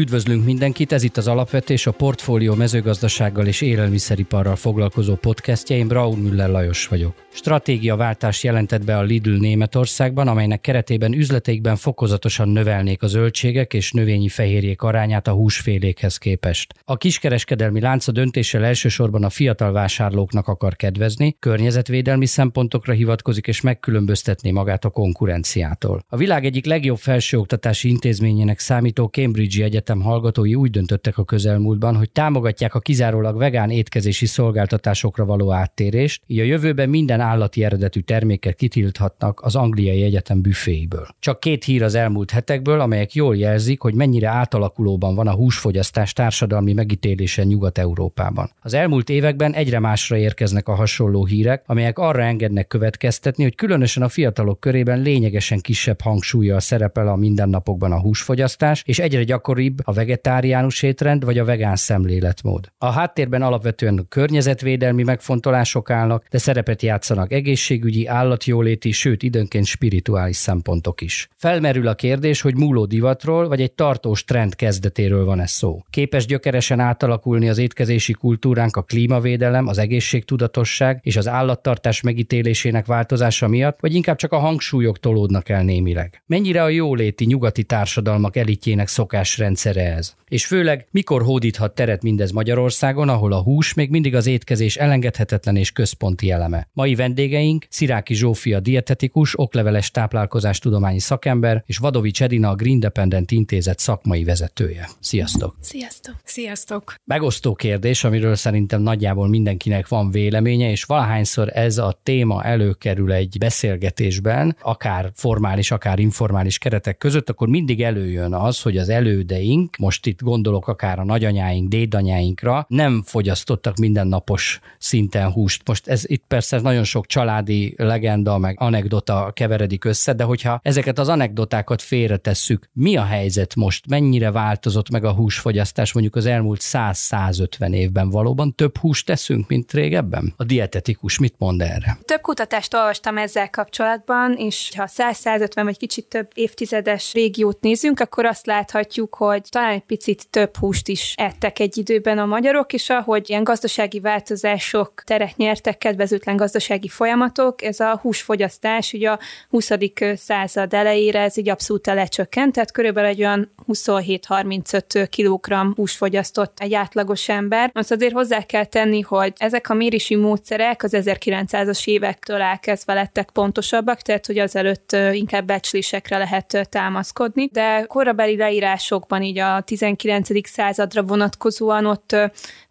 Üdvözlünk mindenkit, ez itt az Alapvetés, a Portfólió mezőgazdasággal és élelmiszeriparral foglalkozó podcastja, én Braun Müller Lajos vagyok. Stratégiaváltás jelentett be a Lidl Németországban, amelynek keretében üzleteikben fokozatosan növelnék a zöldségek és növényi fehérjék arányát a húsfélékhez képest. A kiskereskedelmi lánca döntéssel elsősorban a fiatal vásárlóknak akar kedvezni, környezetvédelmi szempontokra hivatkozik és megkülönböztetni magát a konkurenciától. A világ egyik legjobb felsőoktatási intézményének számító Cambridge Egyetem Egyetem hallgatói úgy döntöttek a közelmúltban, hogy támogatják a kizárólag vegán étkezési szolgáltatásokra való áttérést, így a jövőben minden állati eredetű terméket kitilthatnak az angliai egyetem büféiből. Csak két hír az elmúlt hetekből, amelyek jól jelzik, hogy mennyire átalakulóban van a húsfogyasztás társadalmi megítélése Nyugat-Európában. Az elmúlt években egyre másra érkeznek a hasonló hírek, amelyek arra engednek következtetni, hogy különösen a fiatalok körében lényegesen kisebb hangsúlyjal szerepel a mindennapokban a húsfogyasztás, és egyre gyakoribb a vegetáriánus étrend vagy a vegán szemléletmód. A háttérben alapvetően környezetvédelmi megfontolások állnak, de szerepet játszanak egészségügyi, állatjóléti, sőt időnként spirituális szempontok is. Felmerül a kérdés, hogy múló divatról vagy egy tartós trend kezdetéről van ez szó. Képes gyökeresen átalakulni az étkezési kultúránk a klímavédelem, az egészségtudatosság és az állattartás megítélésének változása miatt, vagy inkább csak a hangsúlyok tolódnak el némileg. Mennyire a jóléti nyugati társadalmak elitjének szokásrend rendszere ez. És főleg, mikor hódíthat teret mindez Magyarországon, ahol a hús még mindig az étkezés elengedhetetlen és központi eleme. Mai vendégeink Sziráki Zsófia dietetikus, okleveles táplálkozás tudományi szakember, és Vadovics Edina a Green Dependent Intézet szakmai vezetője. Sziasztok! Sziasztok! Sziasztok! Megosztó kérdés, amiről szerintem nagyjából mindenkinek van véleménye, és valahányszor ez a téma előkerül egy beszélgetésben, akár formális, akár informális keretek között, akkor mindig előjön az, hogy az elődeink szüleink, most itt gondolok akár a nagyanyáink, dédanyáinkra, nem fogyasztottak mindennapos szinten húst. Most ez itt persze nagyon sok családi legenda, meg anekdota keveredik össze, de hogyha ezeket az anekdotákat félretesszük, mi a helyzet most? Mennyire változott meg a húsfogyasztás mondjuk az elmúlt 100-150 évben? Valóban több húst teszünk, mint régebben? A dietetikus mit mond erre? Több kutatást olvastam ezzel kapcsolatban, és ha 100-150 vagy kicsit több évtizedes régiót nézünk, akkor azt láthatjuk, hogy hogy talán egy picit több húst is ettek egy időben a magyarok, és ahogy ilyen gazdasági változások teret nyertek, kedvezőtlen gazdasági folyamatok, ez a húsfogyasztás ugye a 20. század elejére ez így abszolút lecsökkent, tehát körülbelül egy olyan 27-35 kg hús fogyasztott egy átlagos ember. Azt azért hozzá kell tenni, hogy ezek a mérési módszerek az 1900-as évektől elkezdve lettek pontosabbak, tehát hogy azelőtt inkább becslésekre lehet támaszkodni, de korabeli leírásokban így a 19. századra vonatkozóan ott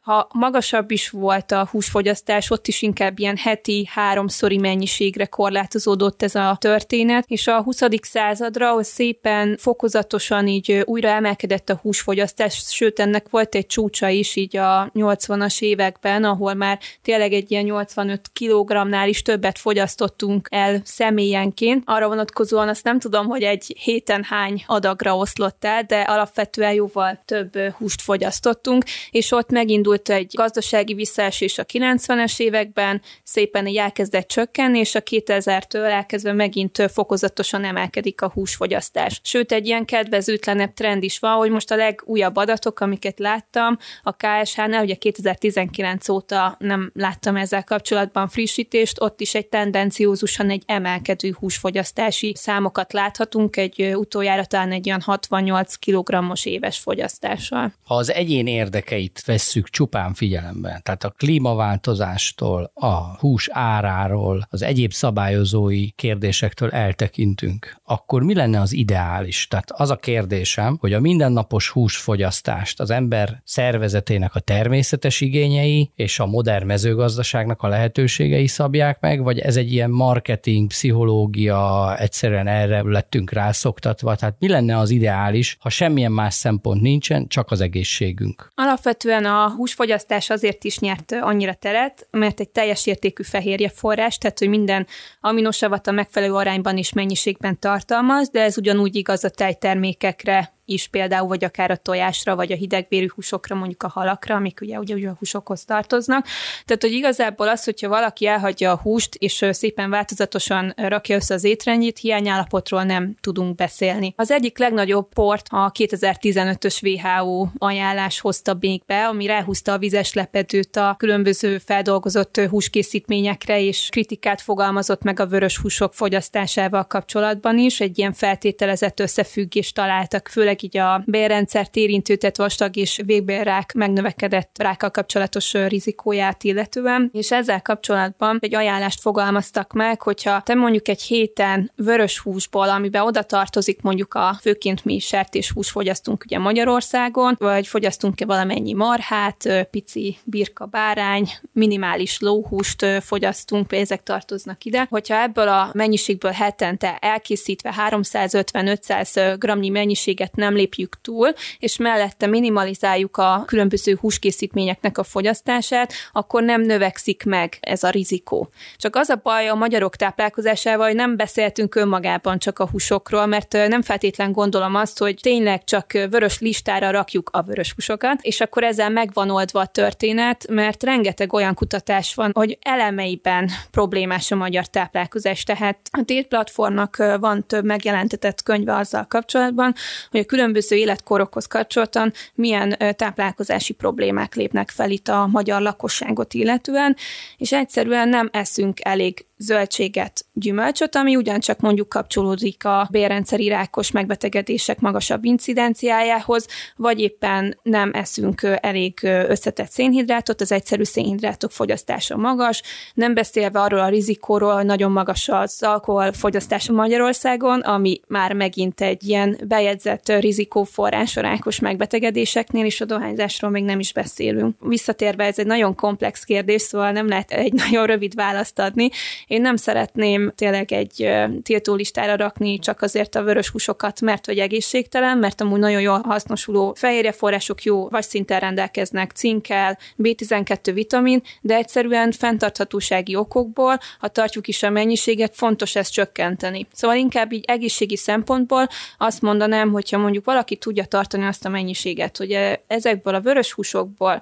ha magasabb is volt a húsfogyasztás, ott is inkább ilyen heti háromszori mennyiségre korlátozódott ez a történet, és a 20. századra ahol szépen fokozatosan így újra emelkedett a húsfogyasztás, sőt ennek volt egy csúcsa is így a 80-as években, ahol már tényleg egy ilyen 85 kg-nál is többet fogyasztottunk el személyenként. Arra vonatkozóan azt nem tudom, hogy egy héten hány adagra oszlott el, de alapvetően jóval több húst fogyasztottunk, és ott megindult indult egy gazdasági visszaesés a 90-es években, szépen így elkezdett csökkenni, és a 2000-től elkezdve megint fokozatosan emelkedik a húsfogyasztás. Sőt, egy ilyen kedvezőtlenebb trend is van, hogy most a legújabb adatok, amiket láttam a KSH-nál, ugye 2019 óta nem láttam ezzel kapcsolatban frissítést, ott is egy tendenciózusan egy emelkedő húsfogyasztási számokat láthatunk, egy utoljára talán egy olyan 68 kg-os éves fogyasztással. Ha az egyén érdekeit vesszük csupán figyelembe. Tehát a klímaváltozástól, a hús áráról, az egyéb szabályozói kérdésektől eltekintünk, akkor mi lenne az ideális? Tehát az a kérdésem, hogy a mindennapos húsfogyasztást az ember szervezetének a természetes igényei és a modern mezőgazdaságnak a lehetőségei szabják meg, vagy ez egy ilyen marketing, pszichológia, egyszerűen erre lettünk rászoktatva. Tehát mi lenne az ideális, ha semmilyen más szempont nincsen, csak az egészségünk? Alapvetően a hús húsfogyasztás azért is nyert annyira teret, mert egy teljes értékű fehérje forrás, tehát hogy minden aminosavat a megfelelő arányban és mennyiségben tartalmaz, de ez ugyanúgy igaz a tejtermékekre is például, vagy akár a tojásra, vagy a hidegvérű húsokra, mondjuk a halakra, amik ugye, ugye, ugye a húsokhoz tartoznak. Tehát, hogy igazából az, hogyha valaki elhagyja a húst, és szépen változatosan rakja össze az étrendjét, hiányállapotról nem tudunk beszélni. Az egyik legnagyobb port a 2015-ös WHO ajánlás hozta még be, ami ráhúzta a vizes lepedőt a különböző feldolgozott húskészítményekre, és kritikát fogalmazott meg a vörös húsok fogyasztásával kapcsolatban is. Egy ilyen feltételezett összefüggést találtak, főleg így a bérrendszert érintő, tehát vastag és végbélrák megnövekedett rákkal kapcsolatos rizikóját illetően, és ezzel kapcsolatban egy ajánlást fogalmaztak meg, hogyha te mondjuk egy héten vörös húsból, amiben oda tartozik mondjuk a főként mi sertéshús fogyasztunk ugye Magyarországon, vagy fogyasztunk-e valamennyi marhát, pici birka bárány, minimális lóhúst fogyasztunk, ezek tartoznak ide. Hogyha ebből a mennyiségből hetente elkészítve 350-500 gramnyi mennyiséget nem lépjük túl, és mellette minimalizáljuk a különböző húskészítményeknek a fogyasztását, akkor nem növekszik meg ez a rizikó. Csak az a baj a magyarok táplálkozásával, hogy nem beszéltünk önmagában csak a húsokról, mert nem feltétlen gondolom azt, hogy tényleg csak vörös listára rakjuk a vörös húsokat, és akkor ezzel megvan oldva a történet, mert rengeteg olyan kutatás van, hogy elemeiben problémás a magyar táplálkozás. Tehát a Tét platformnak van több megjelentetett könyve azzal kapcsolatban, hogy a különböző életkorokhoz kapcsolatban milyen táplálkozási problémák lépnek fel itt a magyar lakosságot illetően, és egyszerűen nem eszünk elég zöldséget, gyümölcsöt, ami ugyancsak mondjuk kapcsolódik a bérrendszeri rákos megbetegedések magasabb incidenciájához, vagy éppen nem eszünk elég összetett szénhidrátot, az egyszerű szénhidrátok fogyasztása magas, nem beszélve arról a rizikóról, nagyon magas az alkohol fogyasztása Magyarországon, ami már megint egy ilyen bejegyzett rizikóforrás a rákos megbetegedéseknél, és a dohányzásról még nem is beszélünk. Visszatérve, ez egy nagyon komplex kérdés, szóval nem lehet egy nagyon rövid választ adni, én nem szeretném tényleg egy tiltó listára rakni csak azért a vörös húsokat, mert hogy egészségtelen, mert amúgy nagyon jól hasznosuló fehérjeforrások jó vagy szinten rendelkeznek cinkkel, B12 vitamin, de egyszerűen fenntarthatósági okokból, ha tartjuk is a mennyiséget, fontos ezt csökkenteni. Szóval inkább így egészségi szempontból azt mondanám, hogyha mondjuk valaki tudja tartani azt a mennyiséget, hogy ezekből a vörös húsokból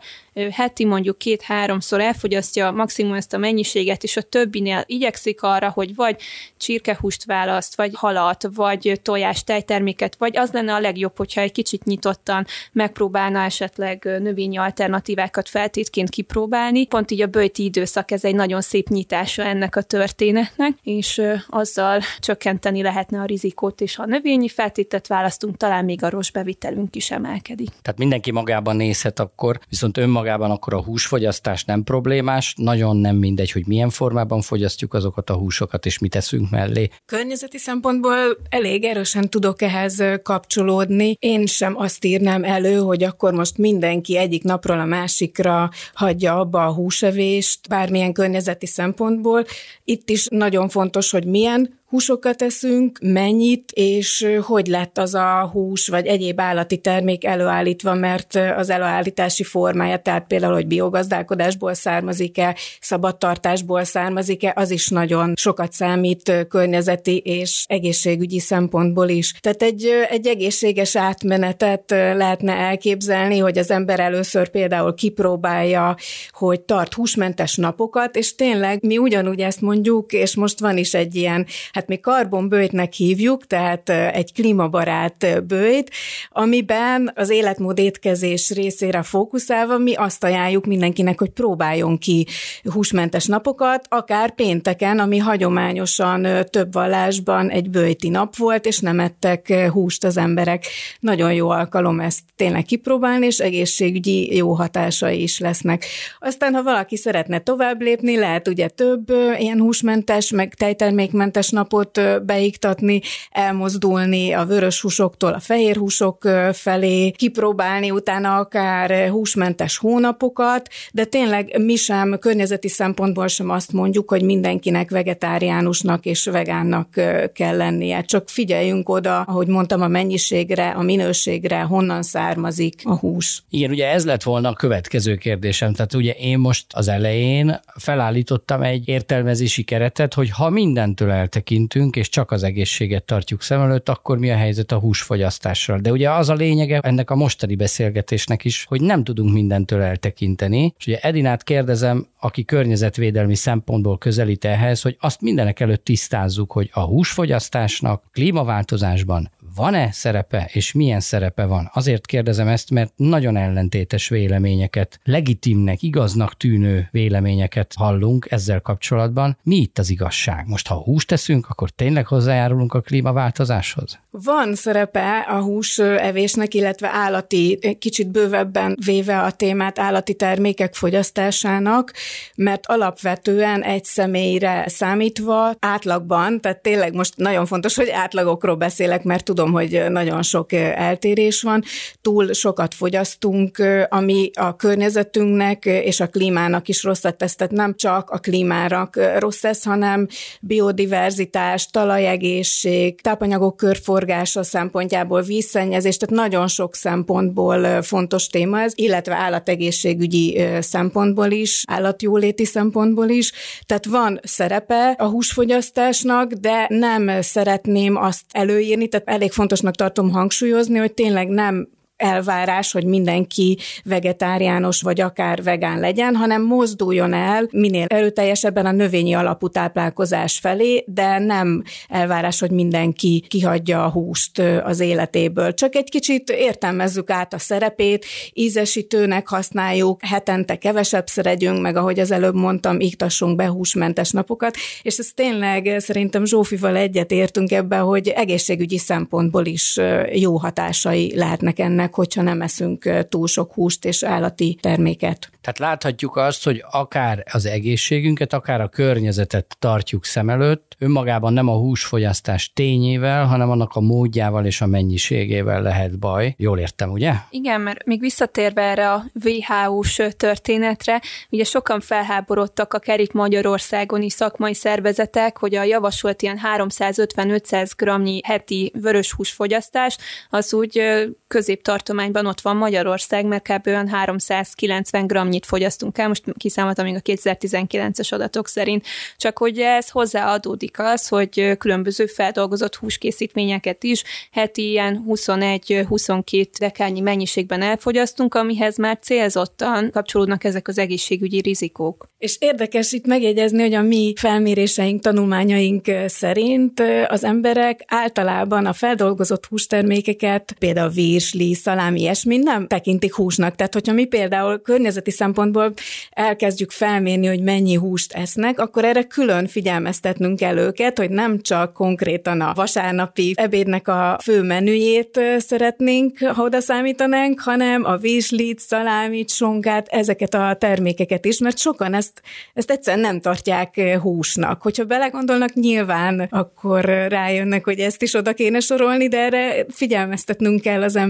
heti mondjuk két-háromszor elfogyasztja maximum ezt a mennyiséget, és a többinél igyekszik arra, hogy vagy csirkehúst választ, vagy halat, vagy tojás, tejterméket, vagy az lenne a legjobb, hogyha egy kicsit nyitottan megpróbálna esetleg növényi alternatívákat feltétként kipróbálni. Pont így a bőti időszak, ez egy nagyon szép nyitása ennek a történetnek, és azzal csökkenteni lehetne a rizikót, és ha a növényi feltétet választunk, talán még a rosbevitelünk is emelkedik. Tehát mindenki magában nézhet akkor, viszont önmagában akkor a húsfogyasztás nem problémás, nagyon nem mindegy, hogy milyen formában fogyasztjuk, azokat a húsokat, és mit teszünk mellé. Környezeti szempontból elég erősen tudok ehhez kapcsolódni. Én sem azt írnám elő, hogy akkor most mindenki egyik napról a másikra hagyja abba a húsevést, bármilyen környezeti szempontból. Itt is nagyon fontos, hogy milyen húsokat eszünk, mennyit, és hogy lett az a hús vagy egyéb állati termék előállítva, mert az előállítási formája, tehát például, hogy biogazdálkodásból származik-e, szabadtartásból származik-e, az is nagyon sokat számít környezeti és egészségügyi szempontból is. Tehát egy, egy egészséges átmenetet lehetne elképzelni, hogy az ember először például kipróbálja, hogy tart húsmentes napokat, és tényleg mi ugyanúgy ezt mondjuk, és most van is egy ilyen hát mi karbonbőjtnek hívjuk, tehát egy klímabarát bőjt, amiben az életmód étkezés részére fókuszálva mi azt ajánljuk mindenkinek, hogy próbáljon ki húsmentes napokat, akár pénteken, ami hagyományosan több vallásban egy bőjti nap volt, és nem ettek húst az emberek. Nagyon jó alkalom ezt tényleg kipróbálni, és egészségügyi jó hatásai is lesznek. Aztán, ha valaki szeretne tovább lépni, lehet ugye több ilyen húsmentes, meg tejtermékmentes nap napot beiktatni, elmozdulni a vörös húsoktól a fehér húsok felé, kipróbálni utána akár húsmentes hónapokat, de tényleg mi sem környezeti szempontból sem azt mondjuk, hogy mindenkinek vegetáriánusnak és vegánnak kell lennie. Csak figyeljünk oda, ahogy mondtam, a mennyiségre, a minőségre, honnan származik a hús. Igen, ugye ez lett volna a következő kérdésem. Tehát ugye én most az elején felállítottam egy értelmezési keretet, hogy ha mindentől eltekint, tekintünk, és csak az egészséget tartjuk szem előtt, akkor mi a helyzet a húsfogyasztással? De ugye az a lényege ennek a mostani beszélgetésnek is, hogy nem tudunk mindentől eltekinteni. És ugye Edinát kérdezem, aki környezetvédelmi szempontból közelít ehhez, hogy azt mindenek előtt tisztázzuk, hogy a húsfogyasztásnak klímaváltozásban van-e szerepe, és milyen szerepe van? Azért kérdezem ezt, mert nagyon ellentétes véleményeket, legitimnek, igaznak tűnő véleményeket hallunk ezzel kapcsolatban. Mi itt az igazság? Most, ha húst teszünk, akkor tényleg hozzájárulunk a klímaváltozáshoz? Van szerepe a hús evésnek, illetve állati, kicsit bővebben véve a témát állati termékek fogyasztásának, mert alapvetően egy személyre számítva átlagban, tehát tényleg most nagyon fontos, hogy átlagokról beszélek, mert tudom, hogy nagyon sok eltérés van, túl sokat fogyasztunk, ami a környezetünknek és a klímának is rosszat tesz, tehát nem csak a klímának rossz ez, hanem biodiverzitás, talajegészség, tápanyagok körforgása szempontjából, vízszennyezés, tehát nagyon sok szempontból fontos téma ez, illetve állategészségügyi szempontból is, állatjóléti szempontból is. Tehát van szerepe a húsfogyasztásnak, de nem szeretném azt előírni, tehát elég fontosnak tartom hangsúlyozni, hogy tényleg nem elvárás, hogy mindenki vegetáriánus vagy akár vegán legyen, hanem mozduljon el minél erőteljesebben a növényi alapú táplálkozás felé, de nem elvárás, hogy mindenki kihagyja a húst az életéből. Csak egy kicsit értelmezzük át a szerepét, ízesítőnek használjuk, hetente kevesebb szeregyünk, meg ahogy az előbb mondtam, iktassunk be húsmentes napokat, és ez tényleg szerintem Zsófival egyet értünk ebben, hogy egészségügyi szempontból is jó hatásai lehetnek ennek meg, hogyha nem eszünk túl sok húst és állati terméket. Tehát láthatjuk azt, hogy akár az egészségünket, akár a környezetet tartjuk szem előtt, önmagában nem a húsfogyasztás tényével, hanem annak a módjával és a mennyiségével lehet baj. Jól értem, ugye? Igen, mert még visszatérve erre a WHO-s történetre, ugye sokan felháborodtak a Kerik Magyarországon is szakmai szervezetek, hogy a javasolt ilyen 350-500 gramnyi heti vörös húsfogyasztás, az úgy középtartományban ott van Magyarország, mert kb. 390 gramnyit fogyasztunk el, most kiszámoltam még a 2019-es adatok szerint, csak hogy ez hozzáadódik az, hogy különböző feldolgozott húskészítményeket is heti ilyen 21-22 dekányi mennyiségben elfogyasztunk, amihez már célzottan kapcsolódnak ezek az egészségügyi rizikók. És érdekes itt megjegyezni, hogy a mi felméréseink, tanulmányaink szerint az emberek általában a feldolgozott hústermékeket, például virsli, szalám, ilyesmi nem tekintik húsnak. Tehát, hogyha mi például környezeti szempontból elkezdjük felmérni, hogy mennyi húst esznek, akkor erre külön figyelmeztetnünk kell őket, hogy nem csak konkrétan a vasárnapi ebédnek a fő menüjét szeretnénk, ha oda számítanánk, hanem a virslit, szalámit, sonkát, ezeket a termékeket is, mert sokan ezt, ezt egyszerűen nem tartják húsnak. Hogyha belegondolnak, nyilván akkor rájönnek, hogy ezt is oda kéne sorolni, de erre figyelmeztetnünk kell az embereket.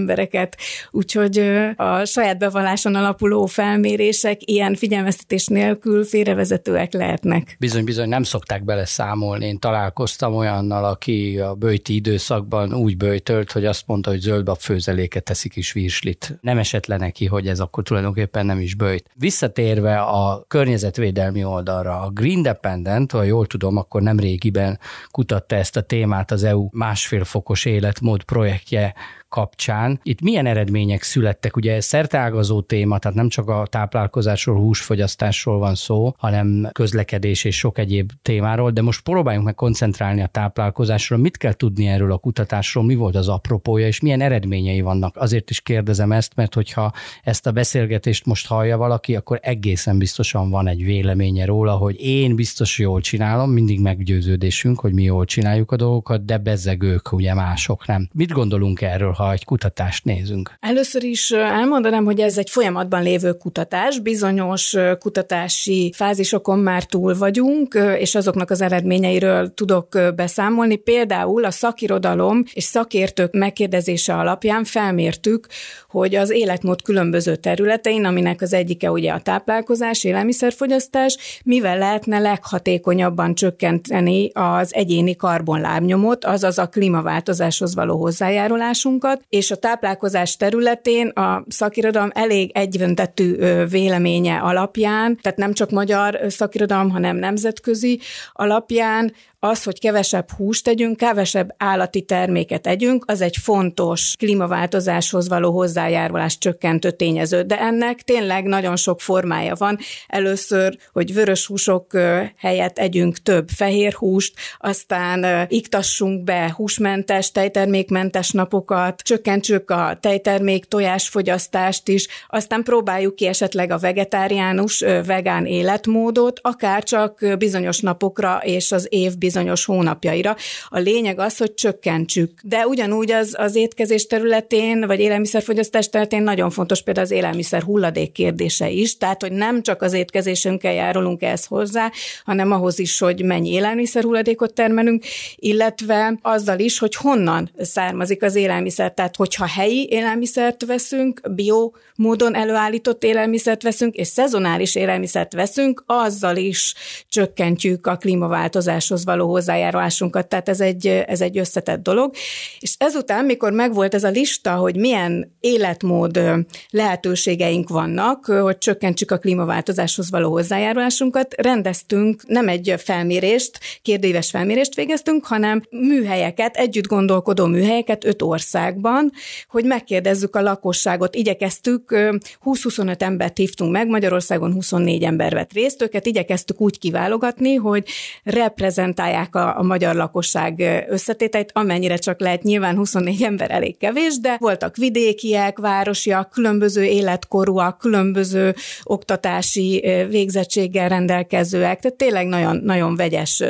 Úgyhogy a saját bevalláson alapuló felmérések ilyen figyelmeztetés nélkül félrevezetőek lehetnek. Bizony, bizony nem szokták bele számolni. Én találkoztam olyannal, aki a bőti időszakban úgy bőjtölt, hogy azt mondta, hogy zöldbab főzeléket teszik is virslit. Nem esett le neki, hogy ez akkor tulajdonképpen nem is bőjt. Visszatérve a környezetvédelmi oldalra, a Green Dependent, ha jól tudom, akkor nem régiben kutatta ezt a témát az EU másfél fokos életmód projektje kapcsán. Itt milyen eredmények születtek? Ugye ez szerteágazó téma, tehát nem csak a táplálkozásról, húsfogyasztásról van szó, hanem közlekedés és sok egyéb témáról, de most próbáljunk meg koncentrálni a táplálkozásról. Mit kell tudni erről a kutatásról, mi volt az apropója, és milyen eredményei vannak? Azért is kérdezem ezt, mert hogyha ezt a beszélgetést most hallja valaki, akkor egészen biztosan van egy véleménye róla, hogy én biztos jól csinálom, mindig meggyőződésünk, hogy mi jól csináljuk a dolgokat, de bezzegők, ugye mások nem. Mit gondolunk erről? Ha egy kutatást nézünk? Először is elmondanám, hogy ez egy folyamatban lévő kutatás, bizonyos kutatási fázisokon már túl vagyunk, és azoknak az eredményeiről tudok beszámolni. Például a szakirodalom és szakértők megkérdezése alapján felmértük, hogy az életmód különböző területein, aminek az egyike ugye a táplálkozás, élelmiszerfogyasztás, mivel lehetne leghatékonyabban csökkenteni az egyéni karbonlábnyomot, azaz a klímaváltozáshoz való hozzájárulásunkat, dolgokat, és a táplálkozás területén a szakirodalom elég egyöntetű véleménye alapján, tehát nem csak magyar szakirodalom, hanem nemzetközi alapján az, hogy kevesebb húst tegyünk, kevesebb állati terméket együnk, az egy fontos klímaváltozáshoz való hozzájárulás csökkentő tényező. De ennek tényleg nagyon sok formája van. Először, hogy vörös húsok helyett együnk több fehér húst, aztán iktassunk be húsmentes, tejtermékmentes napokat, csökkentsük a tejtermék tojásfogyasztást is, aztán próbáljuk ki esetleg a vegetáriánus, vegán életmódot, akár csak bizonyos napokra és az év bizonyos hónapjaira. A lényeg az, hogy csökkentsük. De ugyanúgy az, az étkezés területén, vagy élelmiszerfogyasztás területén nagyon fontos például az élelmiszer hulladék kérdése is, tehát hogy nem csak az étkezésünkkel járulunk ehhez hozzá, hanem ahhoz is, hogy mennyi élelmiszer hulladékot termelünk, illetve azzal is, hogy honnan származik az élelmiszer. Tehát, hogyha helyi élelmiszert veszünk, bio módon előállított élelmiszert veszünk, és szezonális élelmiszert veszünk, azzal is csökkentjük a klímaváltozáshoz való hozzájárulásunkat. Tehát ez egy, ez egy összetett dolog. És ezután, mikor megvolt ez a lista, hogy milyen életmód lehetőségeink vannak, hogy csökkentsük a klímaváltozáshoz való hozzájárulásunkat, rendeztünk nem egy felmérést, kérdéves felmérést végeztünk, hanem műhelyeket, együtt gondolkodó műhelyeket öt országban, hogy megkérdezzük a lakosságot. Igyekeztük 20-25 embert hívtunk meg, Magyarországon 24 ember vett részt, őket igyekeztük úgy kiválogatni, hogy reprezentálják a, a magyar lakosság összetéteit, amennyire csak lehet, nyilván 24 ember elég kevés, de voltak vidékiek, városiak, különböző életkorúak, különböző oktatási végzettséggel rendelkezőek, tehát tényleg nagyon, nagyon vegyes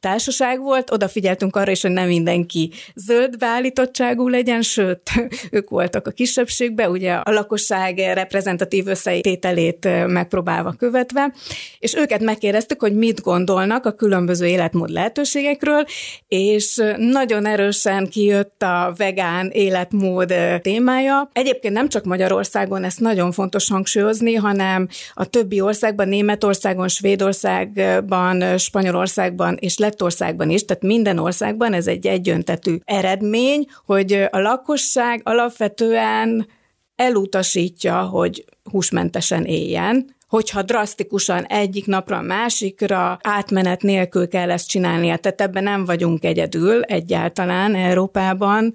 társaság volt. Odafigyeltünk arra is, hogy nem mindenki zöld beállítottságú legyen, sőt, ők voltak a kisebbségben, ugye a lakosság reprezentatív összetételét megpróbálva követve, és őket megkérdeztük, hogy mit gondolnak a különböző életmód lehetőségekről, és nagyon erősen kijött a vegán életmód témája. Egyébként nem csak Magyarországon, ezt nagyon fontos hangsúlyozni, hanem a többi országban, Németországon, Svédországban, Spanyolországban és Lettországban is, tehát minden országban ez egy egyöntetű eredmény, hogy a lakosság alapvetően elutasítja, hogy húsmentesen éljen, hogyha drasztikusan egyik napra a másikra átmenet nélkül kell ezt csinálnia. Tehát ebben nem vagyunk egyedül egyáltalán Európában,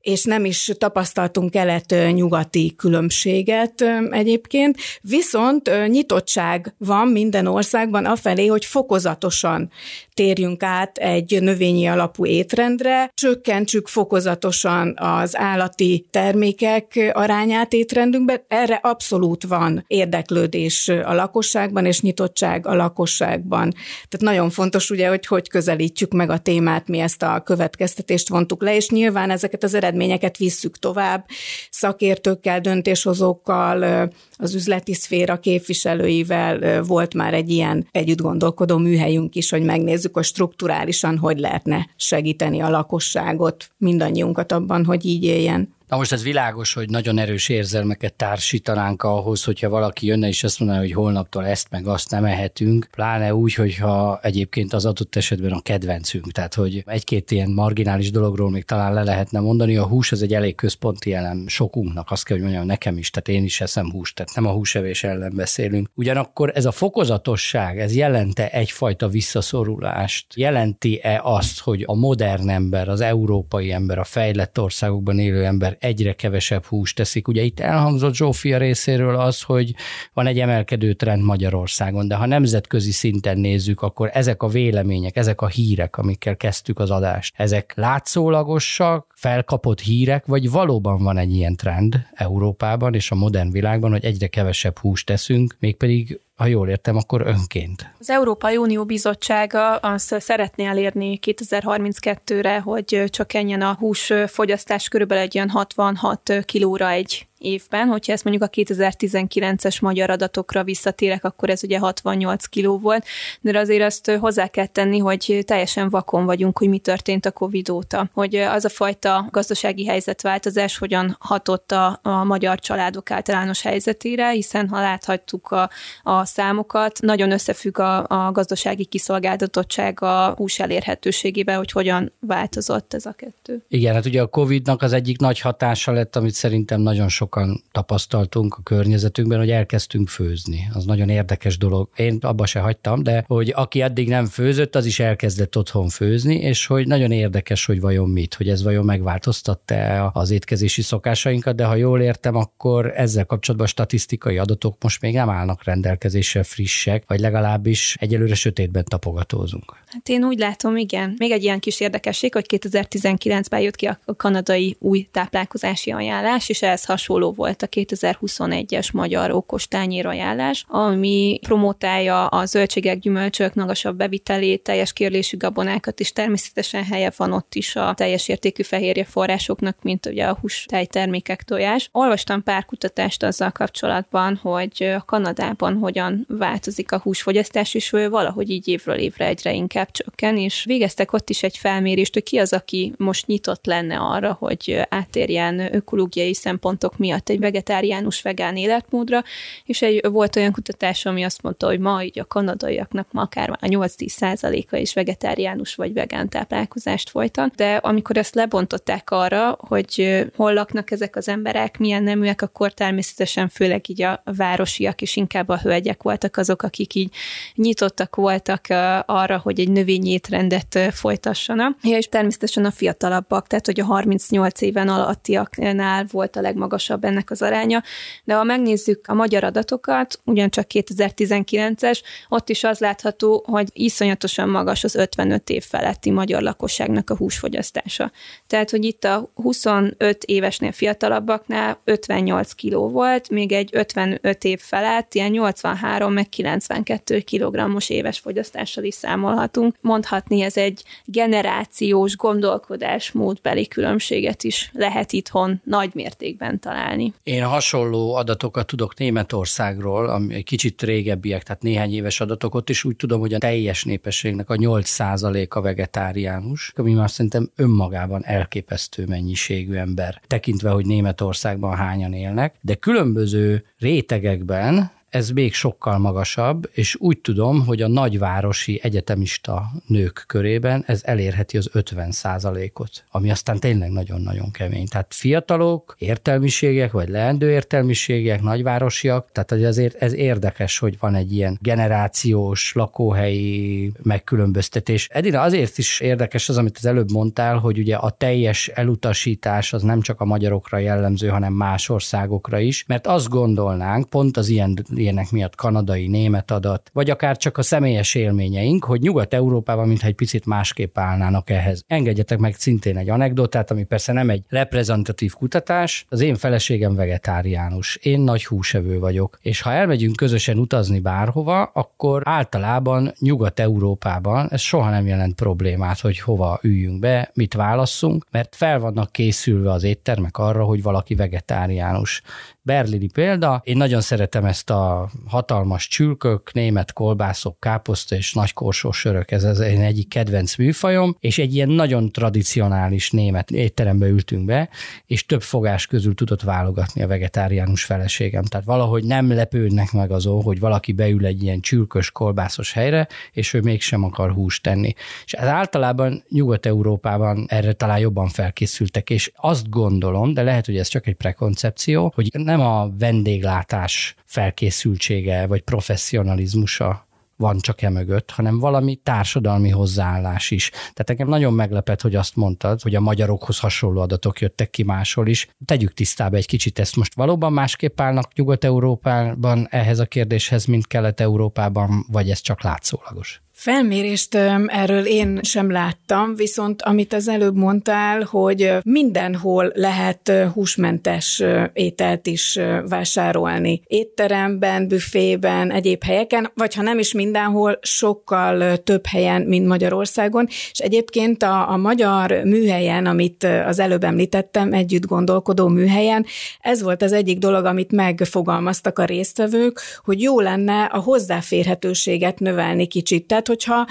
és nem is tapasztaltunk kelet-nyugati különbséget egyébként, viszont nyitottság van minden országban afelé, hogy fokozatosan térjünk át egy növényi alapú étrendre, csökkentsük fokozatosan az állati termékek arányát étrendünkben. Erre abszolút van érdeklődés a lakosságban, és nyitottság a lakosságban. Tehát nagyon fontos ugye, hogy hogy közelítjük meg a témát, mi ezt a következtetést vontuk le, és nyilván ezeket az eredményeket visszük tovább, szakértőkkel, döntéshozókkal, az üzleti szféra képviselőivel volt már egy ilyen együtt gondolkodó műhelyünk is, hogy megnézzük, hogy strukturálisan hogy lehetne segíteni a lakosságot, mindannyiunkat abban, hogy így éljen. Na most ez világos, hogy nagyon erős érzelmeket társítanánk ahhoz, hogyha valaki jönne és azt mondaná, hogy holnaptól ezt meg azt nem ehetünk, pláne úgy, hogyha egyébként az adott esetben a kedvencünk. Tehát, hogy egy-két ilyen marginális dologról még talán le lehetne mondani, a hús az egy elég központi elem sokunknak, azt kell, hogy mondjam, nekem is, tehát én is eszem húst, tehát nem a húsevés ellen beszélünk. Ugyanakkor ez a fokozatosság, ez jelente egyfajta visszaszorulást? Jelenti-e azt, hogy a modern ember, az európai ember, a fejlett országokban élő ember egyre kevesebb húst teszik. Ugye itt elhangzott Zsófia részéről az, hogy van egy emelkedő trend Magyarországon, de ha nemzetközi szinten nézzük, akkor ezek a vélemények, ezek a hírek, amikkel kezdtük az adást, ezek látszólagosak, felkapott hírek, vagy valóban van egy ilyen trend Európában és a modern világban, hogy egyre kevesebb húst teszünk, mégpedig ha jól értem, akkor önként. Az Európai Unió Bizottsága azt szeretné elérni 2032-re, hogy csökkenjen a húsfogyasztás körülbelül egy ilyen 66 kilóra egy évben, hogyha ezt mondjuk a 2019-es magyar adatokra visszatérek, akkor ez ugye 68 kiló volt, de azért azt hozzá kell tenni, hogy teljesen vakon vagyunk, hogy mi történt a Covid óta, hogy az a fajta gazdasági helyzetváltozás hogyan hatott a, a magyar családok általános helyzetére, hiszen ha láthattuk a, a számokat, nagyon összefügg a, a gazdasági kiszolgáltatottság a hús elérhetőségével, hogy hogyan változott ez a kettő. Igen, hát ugye a Covid-nak az egyik nagy hatása lett, amit szerintem nagyon sok sokan tapasztaltunk a környezetünkben, hogy elkezdtünk főzni. Az nagyon érdekes dolog. Én abba se hagytam, de hogy aki eddig nem főzött, az is elkezdett otthon főzni, és hogy nagyon érdekes, hogy vajon mit, hogy ez vajon megváltoztatta az étkezési szokásainkat, de ha jól értem, akkor ezzel kapcsolatban statisztikai adatok most még nem állnak rendelkezésre frissek, vagy legalábbis egyelőre sötétben tapogatózunk. Hát én úgy látom, igen. Még egy ilyen kis érdekesség, hogy 2019-ben jött ki a kanadai új táplálkozási ajánlás, és ehhez hasonló volt a 2021-es magyar okos ajánlás, ami promotálja a zöldségek, gyümölcsök magasabb bevitelét, teljes kérlésű gabonákat, és természetesen helye van ott is a teljes értékű fehérje forrásoknak, mint ugye a hús, tejtermékek, tojás. Olvastam pár kutatást azzal kapcsolatban, hogy Kanadában hogyan változik a húsfogyasztás, és valahogy így évről évre egyre inkább csökken, és végeztek ott is egy felmérést, hogy ki az, aki most nyitott lenne arra, hogy átérjen ökológiai szempontok miatt egy vegetáriánus vegán életmódra, és egy, volt olyan kutatás, ami azt mondta, hogy ma így a kanadaiaknak ma akár már 8-10 százaléka is vegetáriánus vagy vegán táplálkozást folytat, de amikor ezt lebontották arra, hogy hol laknak ezek az emberek, milyen neműek, akkor természetesen főleg így a városiak és inkább a hölgyek voltak azok, akik így nyitottak voltak arra, hogy egy növényi étrendet folytassanak. Ja, és természetesen a fiatalabbak, tehát hogy a 38 éven alattiaknál volt a legmagasabb ennek az aránya, de ha megnézzük a magyar adatokat, ugyancsak 2019-es, ott is az látható, hogy iszonyatosan magas az 55 év feletti magyar lakosságnak a húsfogyasztása. Tehát, hogy itt a 25 évesnél fiatalabbaknál 58 kiló volt, még egy 55 év felett ilyen 83 meg 92 kilogrammos éves fogyasztással is számolhatunk. Mondhatni ez egy generációs gondolkodásmódbeli különbséget is lehet itthon nagy mértékben találni. Én hasonló adatokat tudok Németországról, ami egy kicsit régebbiek, tehát néhány éves adatok, is. Úgy tudom, hogy a teljes népességnek a 8%-a vegetáriánus, ami már szerintem önmagában elképesztő mennyiségű ember, tekintve, hogy Németországban hányan élnek, de különböző rétegekben ez még sokkal magasabb, és úgy tudom, hogy a nagyvárosi egyetemista nők körében ez elérheti az 50% ot ami aztán tényleg nagyon-nagyon kemény. Tehát fiatalok, értelmiségek, vagy leendő értelmiségek, nagyvárosiak, tehát azért ez érdekes, hogy van egy ilyen generációs, lakóhelyi megkülönböztetés. Edina azért is érdekes az, amit az előbb mondtál, hogy ugye a teljes elutasítás az nem csak a magyarokra jellemző, hanem más országokra is, mert azt gondolnánk, pont az ilyen ilyenek miatt kanadai, német adat, vagy akár csak a személyes élményeink, hogy Nyugat-Európában mintha egy picit másképp állnának ehhez. Engedjetek meg szintén egy anekdotát, ami persze nem egy reprezentatív kutatás. Az én feleségem vegetáriánus, én nagy húsevő vagyok, és ha elmegyünk közösen utazni bárhova, akkor általában Nyugat-Európában ez soha nem jelent problémát, hogy hova üljünk be, mit válasszunk, mert fel vannak készülve az éttermek arra, hogy valaki vegetáriánus. Berlini példa, én nagyon szeretem ezt a hatalmas csülkök, német kolbászok, káposzta és nagy korsós sörök, ez az én egyik kedvenc műfajom, és egy ilyen nagyon tradicionális német étterembe ültünk be, és több fogás közül tudott válogatni a vegetáriánus feleségem. Tehát valahogy nem lepődnek meg azon, hogy valaki beül egy ilyen csülkös, kolbászos helyre, és ő mégsem akar húst tenni. És ez általában Nyugat-Európában erre talán jobban felkészültek, és azt gondolom, de lehet, hogy ez csak egy prekoncepció, hogy nem nem a vendéglátás felkészültsége vagy professzionalizmusa van csak e mögött, hanem valami társadalmi hozzáállás is. Tehát nekem nagyon meglepett, hogy azt mondtad, hogy a magyarokhoz hasonló adatok jöttek ki máshol is. Tegyük tisztába egy kicsit ezt most valóban másképp állnak Nyugat-Európában ehhez a kérdéshez, mint Kelet-Európában, vagy ez csak látszólagos? Felmérést erről én sem láttam, viszont amit az előbb mondtál, hogy mindenhol lehet húsmentes ételt is vásárolni. Étteremben, büfében, egyéb helyeken, vagy ha nem is mindenhol, sokkal több helyen, mint Magyarországon. És egyébként a, a magyar műhelyen, amit az előbb említettem, együtt gondolkodó műhelyen, ez volt az egyik dolog, amit megfogalmaztak a résztvevők, hogy jó lenne a hozzáférhetőséget növelni kicsit. Tehát, hogyha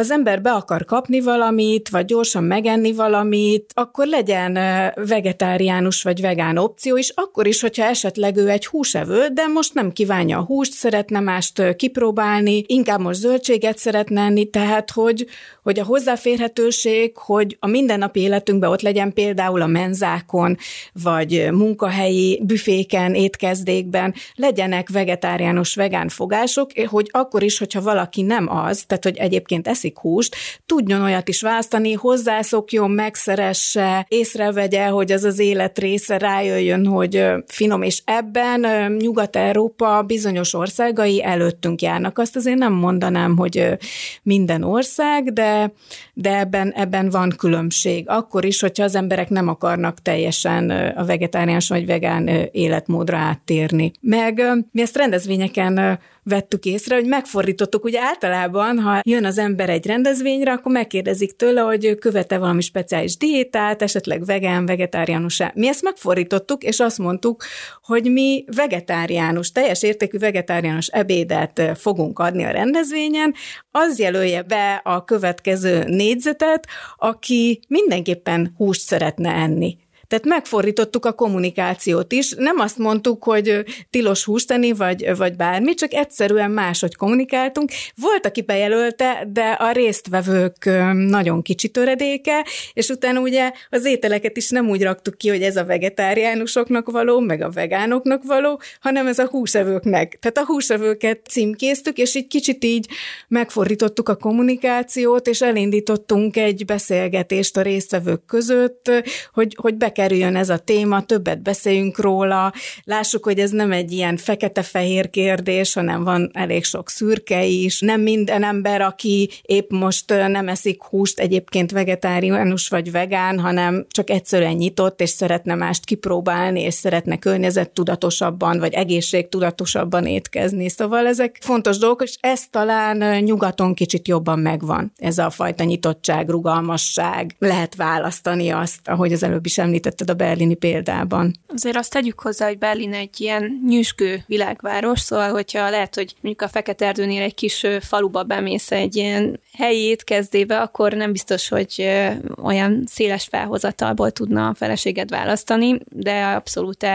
az ember be akar kapni valamit, vagy gyorsan megenni valamit, akkor legyen vegetáriánus vagy vegán opció is, akkor is, hogyha esetleg ő egy húsevő, de most nem kívánja a húst, szeretne mást kipróbálni, inkább most zöldséget szeretne enni, tehát hogy, hogy a hozzáférhetőség, hogy a mindennapi életünkben ott legyen például a menzákon, vagy munkahelyi büféken, étkezdékben legyenek vegetáriánus, vegán fogások, hogy akkor is, hogyha valaki nem az, tehát hogy egyébként eszik húst, tudjon olyat is választani, hozzászokjon, megszeresse, észrevegye, hogy az az élet része, rájöjjön, hogy finom, és ebben Nyugat-Európa bizonyos országai előttünk járnak. Azt azért nem mondanám, hogy minden ország, de, de ebben, ebben van különbség. Akkor is, hogyha az emberek nem akarnak teljesen a vegetáriánus vagy vegán életmódra áttérni. Meg mi ezt rendezvényeken vettük észre, hogy megfordítottuk. Ugye általában, ha jön az ember egy rendezvényre, akkor megkérdezik tőle, hogy követe valami speciális diétát, esetleg vegán, vegetáriánus. Mi ezt megfordítottuk, és azt mondtuk, hogy mi vegetáriánus, teljes értékű vegetáriánus ebédet fogunk adni a rendezvényen, az jelölje be a következő négyzetet, aki mindenképpen húst szeretne enni. Tehát megfordítottuk a kommunikációt is. Nem azt mondtuk, hogy tilos húst tenni, vagy, vagy bármi, csak egyszerűen máshogy kommunikáltunk. Volt, aki bejelölte, de a résztvevők nagyon kicsi töredéke, és utána ugye az ételeket is nem úgy raktuk ki, hogy ez a vegetáriánusoknak való, meg a vegánoknak való, hanem ez a húsevőknek. Tehát a húsevőket címkéztük, és így kicsit így megfordítottuk a kommunikációt, és elindítottunk egy beszélgetést a résztvevők között, hogy, hogy be kerüljön ez a téma, többet beszéljünk róla, lássuk, hogy ez nem egy ilyen fekete-fehér kérdés, hanem van elég sok szürke is. Nem minden ember, aki épp most nem eszik húst, egyébként vegetáriánus vagy vegán, hanem csak egyszerűen nyitott, és szeretne mást kipróbálni, és szeretne környezettudatosabban, vagy egészségtudatosabban étkezni. Szóval ezek fontos dolgok, és ez talán nyugaton kicsit jobban megvan. Ez a fajta nyitottság, rugalmasság. Lehet választani azt, ahogy az előbb is említett, említetted a berlini példában. Azért azt tegyük hozzá, hogy Berlin egy ilyen nyüzsgő világváros, szóval hogyha lehet, hogy mondjuk a Fekete Erdőnél egy kis faluba bemész egy ilyen helyi étkezdébe, akkor nem biztos, hogy olyan széles felhozatalból tudna a feleséget választani, de abszolút,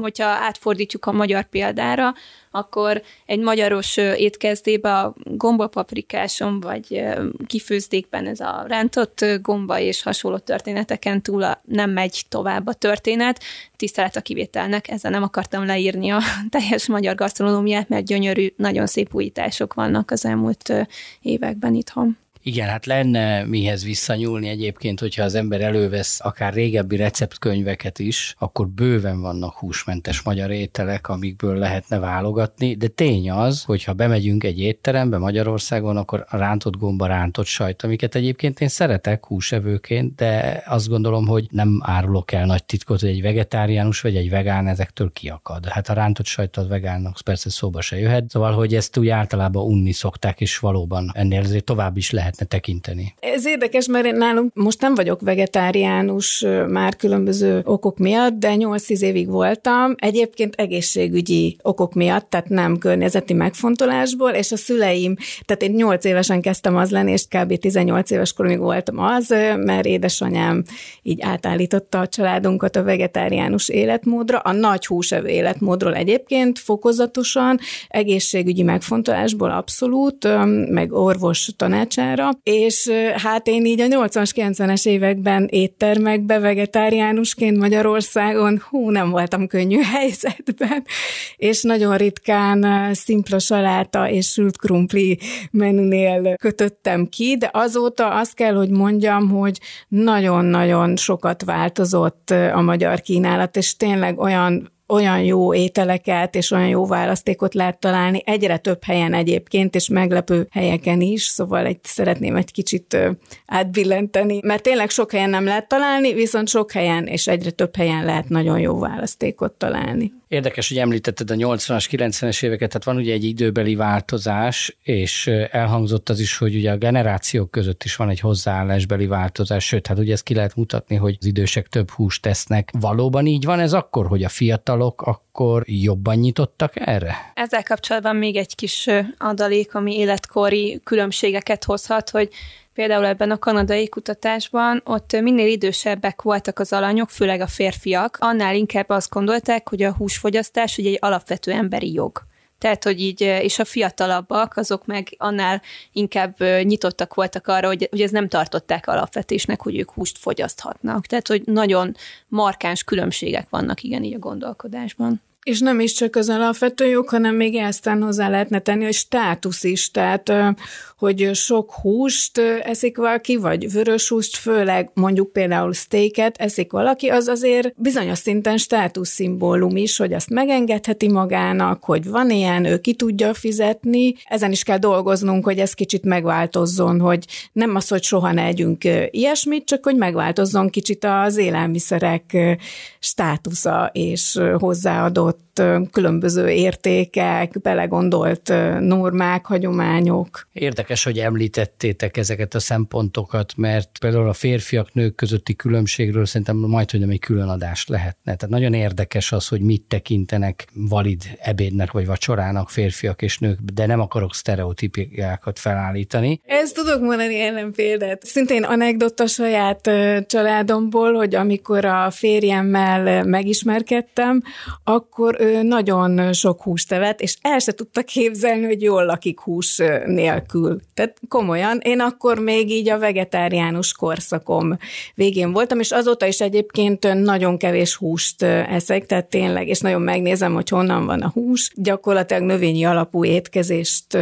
hogyha átfordítjuk a magyar példára, akkor egy magyaros étkezdébe a gombapaprikáson vagy kifőzdékben ez a rántott gomba és hasonló történeteken túl nem megy tovább a történet. Tisztelet a kivételnek, ezzel nem akartam leírni a teljes magyar gasztronómiát, mert gyönyörű, nagyon szép újítások vannak az elmúlt években itthon. Igen, hát lenne mihez visszanyúlni egyébként, hogyha az ember elővesz akár régebbi receptkönyveket is, akkor bőven vannak húsmentes magyar ételek, amikből lehetne válogatni, de tény az, hogy ha bemegyünk egy étterembe Magyarországon, akkor rántott gomba, rántott sajt, amiket egyébként én szeretek húsevőként, de azt gondolom, hogy nem árulok el nagy titkot, hogy egy vegetáriánus vagy egy vegán ezektől kiakad. Hát a rántott sajt a vegánnak persze szóba se jöhet, szóval, hogy ezt úgy általában unni szokták, és valóban ennél azért tovább is lehet lehetne tekinteni. Ez érdekes, mert én nálunk most nem vagyok vegetáriánus már különböző okok miatt, de 8-10 évig voltam. Egyébként egészségügyi okok miatt, tehát nem környezeti megfontolásból, és a szüleim, tehát én 8 évesen kezdtem az lenni, és kb. 18 éves koromig voltam az, mert édesanyám így átállította a családunkat a vegetáriánus életmódra, a nagy húsevő életmódról egyébként fokozatosan, egészségügyi megfontolásból abszolút, meg orvos tanácsára, számára, és hát én így a 80-as, 90-es években éttermekbe vegetáriánusként Magyarországon, hú, nem voltam könnyű helyzetben, és nagyon ritkán szimpla saláta és sült krumpli menünél kötöttem ki, de azóta azt kell, hogy mondjam, hogy nagyon-nagyon sokat változott a magyar kínálat, és tényleg olyan olyan jó ételeket és olyan jó választékot lehet találni, egyre több helyen egyébként, és meglepő helyeken is, szóval egy, szeretném egy kicsit átbillenteni, mert tényleg sok helyen nem lehet találni, viszont sok helyen és egyre több helyen lehet nagyon jó választékot találni. Érdekes, hogy említetted a 80-as, 90-es éveket, tehát van ugye egy időbeli változás, és elhangzott az is, hogy ugye a generációk között is van egy hozzáállásbeli változás, sőt, hát ugye ezt ki lehet mutatni, hogy az idősek több húst tesznek. Valóban így van ez akkor, hogy a fiatalok akkor jobban nyitottak erre? Ezzel kapcsolatban még egy kis adalék, ami életkori különbségeket hozhat, hogy Például ebben a kanadai kutatásban ott minél idősebbek voltak az alanyok, főleg a férfiak, annál inkább azt gondolták, hogy a húsfogyasztás ugye egy alapvető emberi jog. Tehát, hogy így, és a fiatalabbak, azok meg annál inkább nyitottak voltak arra, hogy, hogy ez nem tartották alapvetésnek, hogy ők húst fogyaszthatnak. Tehát, hogy nagyon markáns különbségek vannak igen így a gondolkodásban. És nem is csak az alapvető jog, hanem még aztán hozzá lehetne tenni, hogy státusz is, tehát hogy sok húst eszik valaki, vagy vörös húst, főleg mondjuk például steaket eszik valaki, az azért bizonyos szinten státuszszimbólum is, hogy azt megengedheti magának, hogy van ilyen, ő ki tudja fizetni. Ezen is kell dolgoznunk, hogy ez kicsit megváltozzon, hogy nem az, hogy soha ne együnk ilyesmit, csak hogy megváltozzon kicsit az élelmiszerek státusza és hozzáadott вот különböző értékek, belegondolt normák, hagyományok. Érdekes, hogy említettétek ezeket a szempontokat, mert például a férfiak nők közötti különbségről szerintem majd, hogy nem egy külön adást lehetne. Tehát nagyon érdekes az, hogy mit tekintenek valid ebédnek vagy vacsorának férfiak és nők, de nem akarok sztereotípiákat felállítani. Ezt tudok mondani ellenpéldát. Szintén anekdota saját családomból, hogy amikor a férjemmel megismerkedtem, akkor nagyon sok húst evett, és el se tudta képzelni, hogy jól lakik hús nélkül. Tehát komolyan, én akkor még így a vegetáriánus korszakom végén voltam, és azóta is egyébként nagyon kevés húst eszek, tehát tényleg, és nagyon megnézem, hogy honnan van a hús. Gyakorlatilag növényi alapú étkezést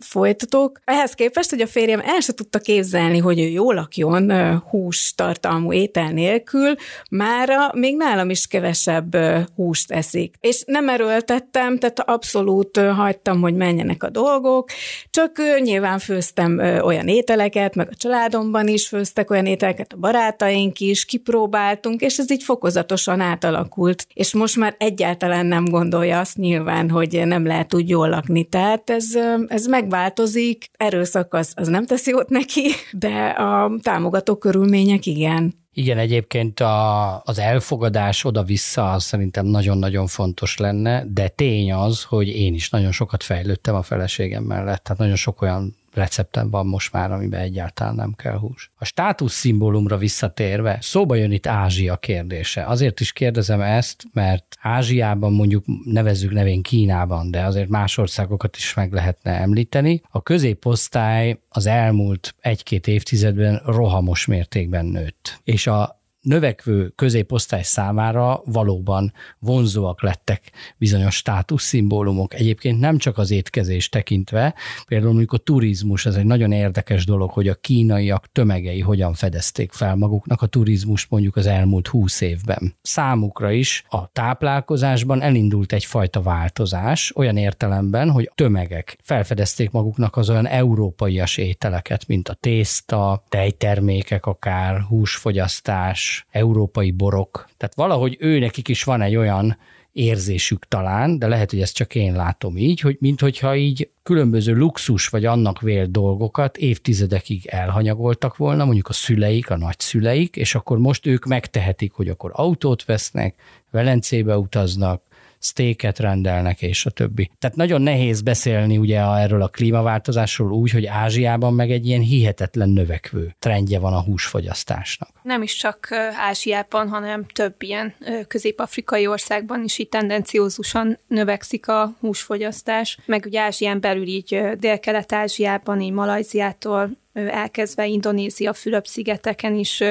folytatok. Ehhez képest, hogy a férjem el se tudta képzelni, hogy ő jól lakjon hús tartalmú étel nélkül, mára még nálam is kevesebb húst eszik. És nem erőltettem, tehát abszolút hagytam, hogy menjenek a dolgok, csak nyilván főztem olyan ételeket, meg a családomban is főztek olyan ételeket, a barátaink is, kipróbáltunk, és ez így fokozatosan átalakult. És most már egyáltalán nem gondolja azt nyilván, hogy nem lehet úgy jól lakni. Tehát ez, ez megváltozik, erőszak az, az nem teszi jót neki, de a támogató körülmények igen. Igen, egyébként a, az elfogadás oda-vissza szerintem nagyon-nagyon fontos lenne, de tény az, hogy én is nagyon sokat fejlődtem a feleségem mellett, tehát nagyon sok olyan receptem van most már, amiben egyáltalán nem kell hús. A státusz szimbólumra visszatérve, szóba jön itt Ázsia kérdése. Azért is kérdezem ezt, mert Ázsiában mondjuk nevezzük nevén Kínában, de azért más országokat is meg lehetne említeni. A középosztály az elmúlt egy-két évtizedben rohamos mértékben nőtt. És a növekvő középosztály számára valóban vonzóak lettek bizonyos státuszszimbólumok. Egyébként nem csak az étkezés tekintve, például mondjuk a turizmus, ez egy nagyon érdekes dolog, hogy a kínaiak tömegei hogyan fedezték fel maguknak a turizmust mondjuk az elmúlt húsz évben. Számukra is a táplálkozásban elindult egyfajta változás, olyan értelemben, hogy tömegek felfedezték maguknak az olyan európaias ételeket, mint a tészta, tejtermékek akár, húsfogyasztás, európai borok. Tehát valahogy ő nekik is van egy olyan érzésük talán, de lehet, hogy ezt csak én látom így, hogy minthogyha így különböző luxus vagy annak vélt dolgokat évtizedekig elhanyagoltak volna, mondjuk a szüleik, a nagyszüleik, és akkor most ők megtehetik, hogy akkor autót vesznek, Velencébe utaznak, sztéket rendelnek, és a többi. Tehát nagyon nehéz beszélni ugye erről a klímaváltozásról úgy, hogy Ázsiában meg egy ilyen hihetetlen növekvő trendje van a húsfogyasztásnak. Nem is csak Ázsiában, hanem több ilyen közép-afrikai országban is így tendenciózusan növekszik a húsfogyasztás, meg ugye Ázsián belül így Dél-Kelet-Ázsiában, így Malajziától elkezdve Indonézia, Fülöp-szigeteken is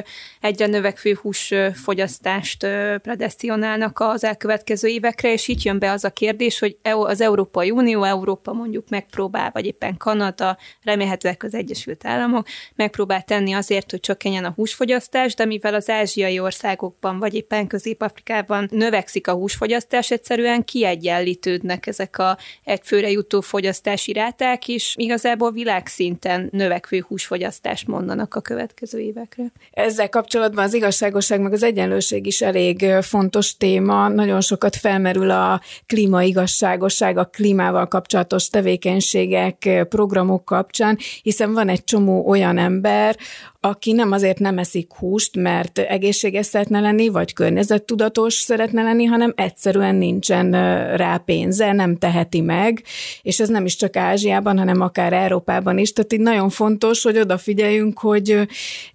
egyre növekvő húsfogyasztást predestionálnak az elkövetkező évekre, és itt jön be az a kérdés, hogy e az Európai Unió, Európa mondjuk megpróbál, vagy éppen Kanada, remélhetőleg az Egyesült Államok megpróbál tenni azért, hogy csökkenjen a húsfogyasztás, de mivel az ázsiai országokban, vagy éppen Közép-Afrikában növekszik a húsfogyasztás, egyszerűen kiegyenlítődnek ezek a egyfőre jutó fogyasztási ráták, és igazából világszinten növekvő húsfogyasztást mondanak a következő évekre. Ezzel kapcsolatban az igazságosság meg az egyenlőség is elég fontos téma. Nagyon sokat felmerül a klímaigazságosság, a klímával kapcsolatos tevékenységek, programok kapcsán, hiszen van egy csomó olyan ember, aki nem azért nem eszik húst, mert egészséges szeretne lenni, vagy környezettudatos szeretne lenni, hanem egyszerűen nincsen rá pénze, nem teheti meg, és ez nem is csak Ázsiában, hanem akár Európában is. Tehát így nagyon fontos, hogy odafigyeljünk, hogy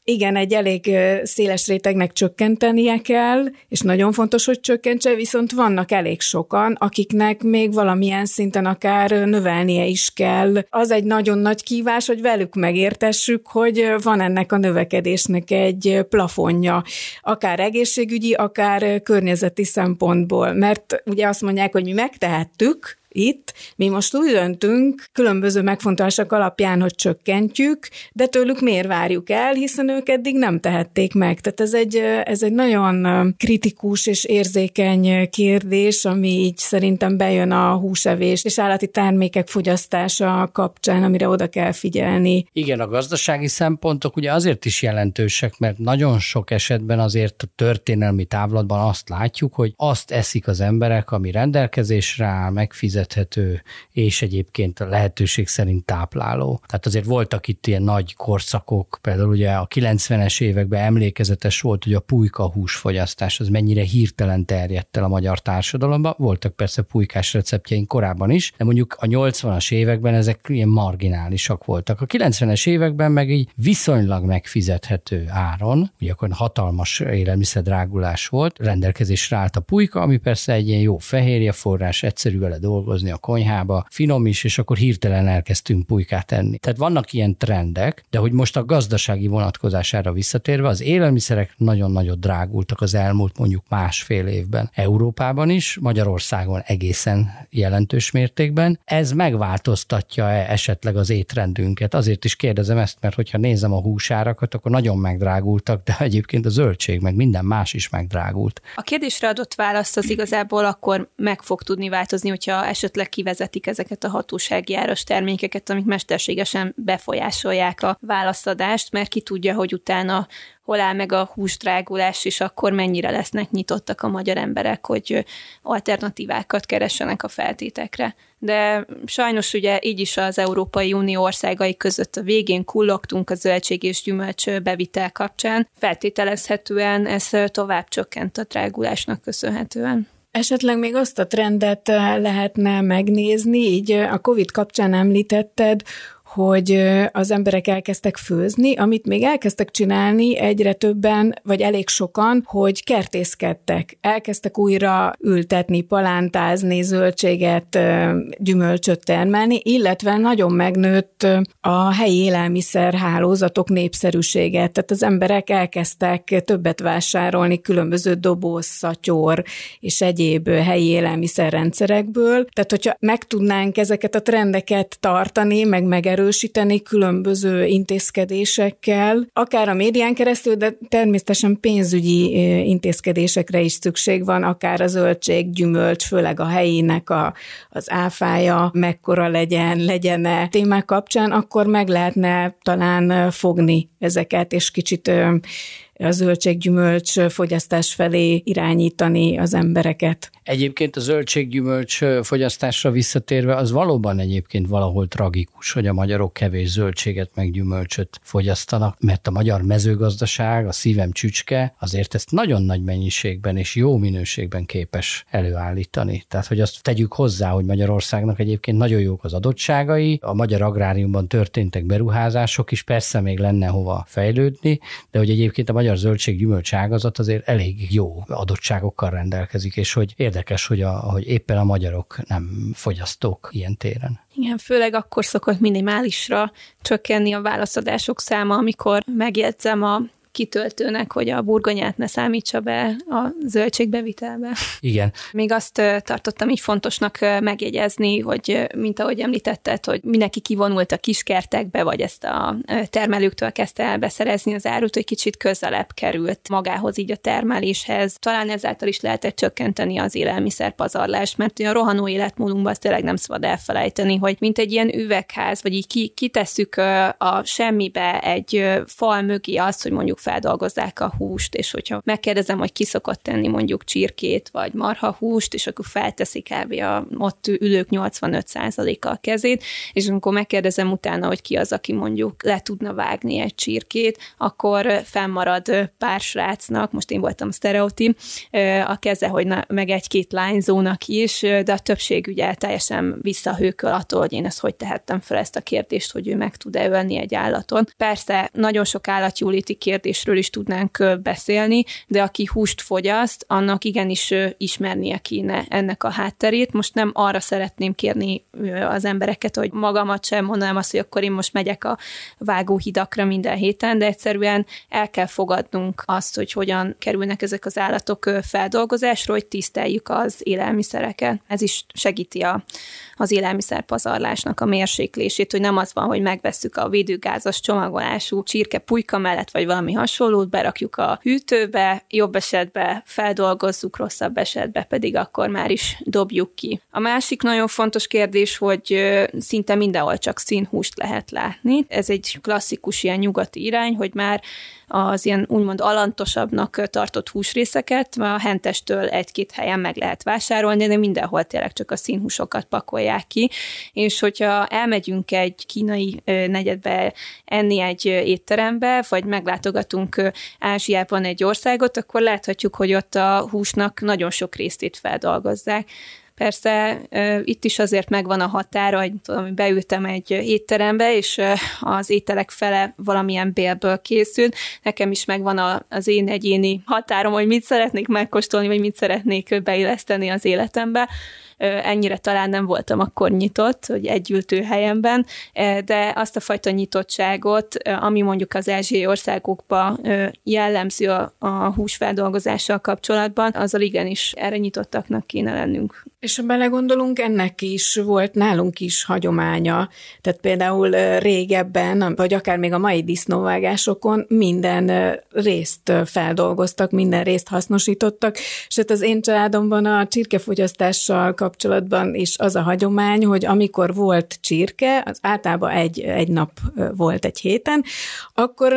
igen, egy elég széles rétegnek csökkentenie kell, és nagyon fontos, hogy csökkentse, viszont vannak elég sokan, akiknek még valamilyen szinten akár növelnie is kell. Az egy nagyon nagy kívás, hogy velük megértessük, hogy van ennek a növekedésnek egy plafonja, akár egészségügyi, akár környezeti szempontból. Mert ugye azt mondják, hogy mi megtehettük, itt. Mi most úgy döntünk, különböző megfontolások alapján, hogy csökkentjük, de tőlük miért várjuk el, hiszen ők eddig nem tehették meg. Tehát ez egy, ez egy nagyon kritikus és érzékeny kérdés, ami így szerintem bejön a húsevés és állati termékek fogyasztása kapcsán, amire oda kell figyelni. Igen, a gazdasági szempontok ugye azért is jelentősek, mert nagyon sok esetben azért a történelmi távlatban azt látjuk, hogy azt eszik az emberek, ami rendelkezésre áll, megfizet megfizethető, és egyébként a lehetőség szerint tápláló. Tehát azért voltak itt ilyen nagy korszakok, például ugye a 90-es években emlékezetes volt, hogy a pulyka húsfogyasztás az mennyire hirtelen terjedt el a magyar társadalomban. Voltak persze pulykás receptjeink korábban is, de mondjuk a 80-as években ezek ilyen marginálisak voltak. A 90-es években meg így viszonylag megfizethető áron, ugye akkor hatalmas élelmiszerdrágulás volt, rendelkezésre állt a pulyka, ami persze egy ilyen jó fehérje forrás, egyszerű vele dolgozni, dolgozni a konyhába, finom is, és akkor hirtelen elkezdtünk pulykát enni. Tehát vannak ilyen trendek, de hogy most a gazdasági vonatkozására visszatérve, az élelmiszerek nagyon-nagyon drágultak az elmúlt mondjuk másfél évben. Európában is, Magyarországon egészen jelentős mértékben. Ez megváltoztatja-e esetleg az étrendünket? Azért is kérdezem ezt, mert hogyha nézem a húsárakat, akkor nagyon megdrágultak, de egyébként a zöldség meg minden más is megdrágult. A kérdésre adott választ az igazából akkor meg fog tudni változni, hogyha esetleg kivezetik ezeket a hatósági áras termékeket, amik mesterségesen befolyásolják a válaszadást, mert ki tudja, hogy utána hol áll meg a húsdrágulás, és akkor mennyire lesznek nyitottak a magyar emberek, hogy alternatívákat keressenek a feltétekre. De sajnos ugye így is az Európai Unió országai között a végén kullogtunk a zöldség és gyümölcs bevitel kapcsán. Feltételezhetően ez tovább csökkent a drágulásnak köszönhetően. Esetleg még azt a trendet eh, lehetne megnézni, így eh, a COVID kapcsán említetted, hogy az emberek elkezdtek főzni, amit még elkezdtek csinálni egyre többen, vagy elég sokan, hogy kertészkedtek. Elkezdtek újra ültetni, palántázni, zöldséget, gyümölcsöt termelni, illetve nagyon megnőtt a helyi élelmiszer hálózatok népszerűsége. Tehát az emberek elkezdtek többet vásárolni különböző doboz, szatyor és egyéb helyi élelmiszerrendszerekből. Tehát, hogyha meg tudnánk ezeket a trendeket tartani, meg megerősíteni, erősíteni különböző intézkedésekkel, akár a médián keresztül, de természetesen pénzügyi intézkedésekre is szükség van, akár a zöldség, gyümölcs, főleg a helyének a, az áfája mekkora legyen, legyen-e témák kapcsán, akkor meg lehetne talán fogni ezeket, és kicsit a zöldséggyümölcs fogyasztás felé irányítani az embereket. Egyébként a zöldséggyümölcs fogyasztásra visszatérve, az valóban egyébként valahol tragikus, hogy a magyarok kevés zöldséget meg gyümölcsöt fogyasztanak, mert a magyar mezőgazdaság, a szívem csücske azért ezt nagyon nagy mennyiségben és jó minőségben képes előállítani. Tehát, hogy azt tegyük hozzá, hogy Magyarországnak egyébként nagyon jók az adottságai, a magyar agráriumban történtek beruházások is, persze még lenne hova fejlődni, de hogy egyébként a magyar zöldséggyümölcs ágazat azért elég jó adottságokkal rendelkezik, és hogy érdekes, hogy, a, hogy éppen a magyarok nem fogyasztók ilyen téren. Igen, főleg akkor szokott minimálisra csökkenni a válaszadások száma, amikor megjegyzem a kitöltőnek, hogy a burgonyát ne számítsa be a zöldségbevitelbe. Igen. Még azt tartottam így fontosnak megjegyezni, hogy mint ahogy említetted, hogy mindenki kivonult a kiskertekbe, vagy ezt a termelőktől kezdte el beszerezni az árut, hogy kicsit közelebb került magához így a termeléshez. Talán ezáltal is lehetett csökkenteni az élelmiszerpazarlást, mert a rohanó életmódunkban azt tényleg nem szabad elfelejteni, hogy mint egy ilyen üvegház, vagy így ki, kitesszük a semmibe egy fal mögé azt, hogy mondjuk feldolgozzák a húst, és hogyha megkérdezem, hogy ki szokott tenni mondjuk csirkét, vagy marha húst, és akkor felteszik kb. a ott ülők 85%-a a kezét, és amikor megkérdezem utána, hogy ki az, aki mondjuk le tudna vágni egy csirkét, akkor fennmarad pár srácnak, most én voltam sztereotip, a keze, hogy na, meg egy-két lányzónak is, de a többség ugye teljesen visszahőköl attól, hogy én ezt hogy tehettem fel ezt a kérdést, hogy ő meg tud-e ölni egy állaton. Persze nagyon sok állatjóléti kérdésről is tudnánk beszélni, de aki húst fogyaszt, annak igenis ismernie kéne ennek a hátterét. Most nem arra szeretném kérni az embereket, hogy magamat sem mondanám azt, hogy akkor én most megyek a vágóhidakra minden héten, de egyszerűen el kell fogadnunk azt, hogy hogyan kerülnek ezek az állatok feldolgozásra, hogy tiszteljük az élelmiszereket. Ez is segíti a, az élelmiszerpazarlásnak a mérséklését, hogy nem az van, hogy megvesszük a védőgázas csomagolású csirke pulyka mellett, vagy valami hasonlót, berakjuk a hűtőbe, jobb esetben feldolgozzuk, rosszabb esetben pedig akkor már is dobjuk ki. A másik nagyon fontos kérdés, hogy szinte mindenhol csak színhúst lehet látni. Ez egy klasszikus ilyen nyugati irány, hogy már az ilyen úgymond alantosabbnak tartott húsrészeket a hentestől egy-két helyen meg lehet vásárolni, de mindenhol tényleg csak a színhúsokat pakolják ki, és hogyha elmegyünk egy kínai negyedbe enni egy étterembe, vagy meglátogatunk Ázsiában egy országot, akkor láthatjuk, hogy ott a húsnak nagyon sok részét feldolgozzák. Persze itt is azért megvan a határa, hogy tudom, beültem egy étterembe, és az ételek fele valamilyen bélből készült. Nekem is megvan az én egyéni határom, hogy mit szeretnék megkóstolni, vagy mit szeretnék beilleszteni az életembe ennyire talán nem voltam akkor nyitott, hogy egy ültőhelyemben, de azt a fajta nyitottságot, ami mondjuk az ázsiai országokban jellemző a, a húsfeldolgozással kapcsolatban, azzal igenis erre nyitottaknak kéne lennünk. És ha belegondolunk, ennek is volt nálunk is hagyománya. Tehát például régebben, vagy akár még a mai disznóvágásokon minden részt feldolgoztak, minden részt hasznosítottak, és hát az én családomban a csirkefogyasztással kapcsolatban is az a hagyomány, hogy amikor volt csirke, az általában egy, egy nap volt egy héten, akkor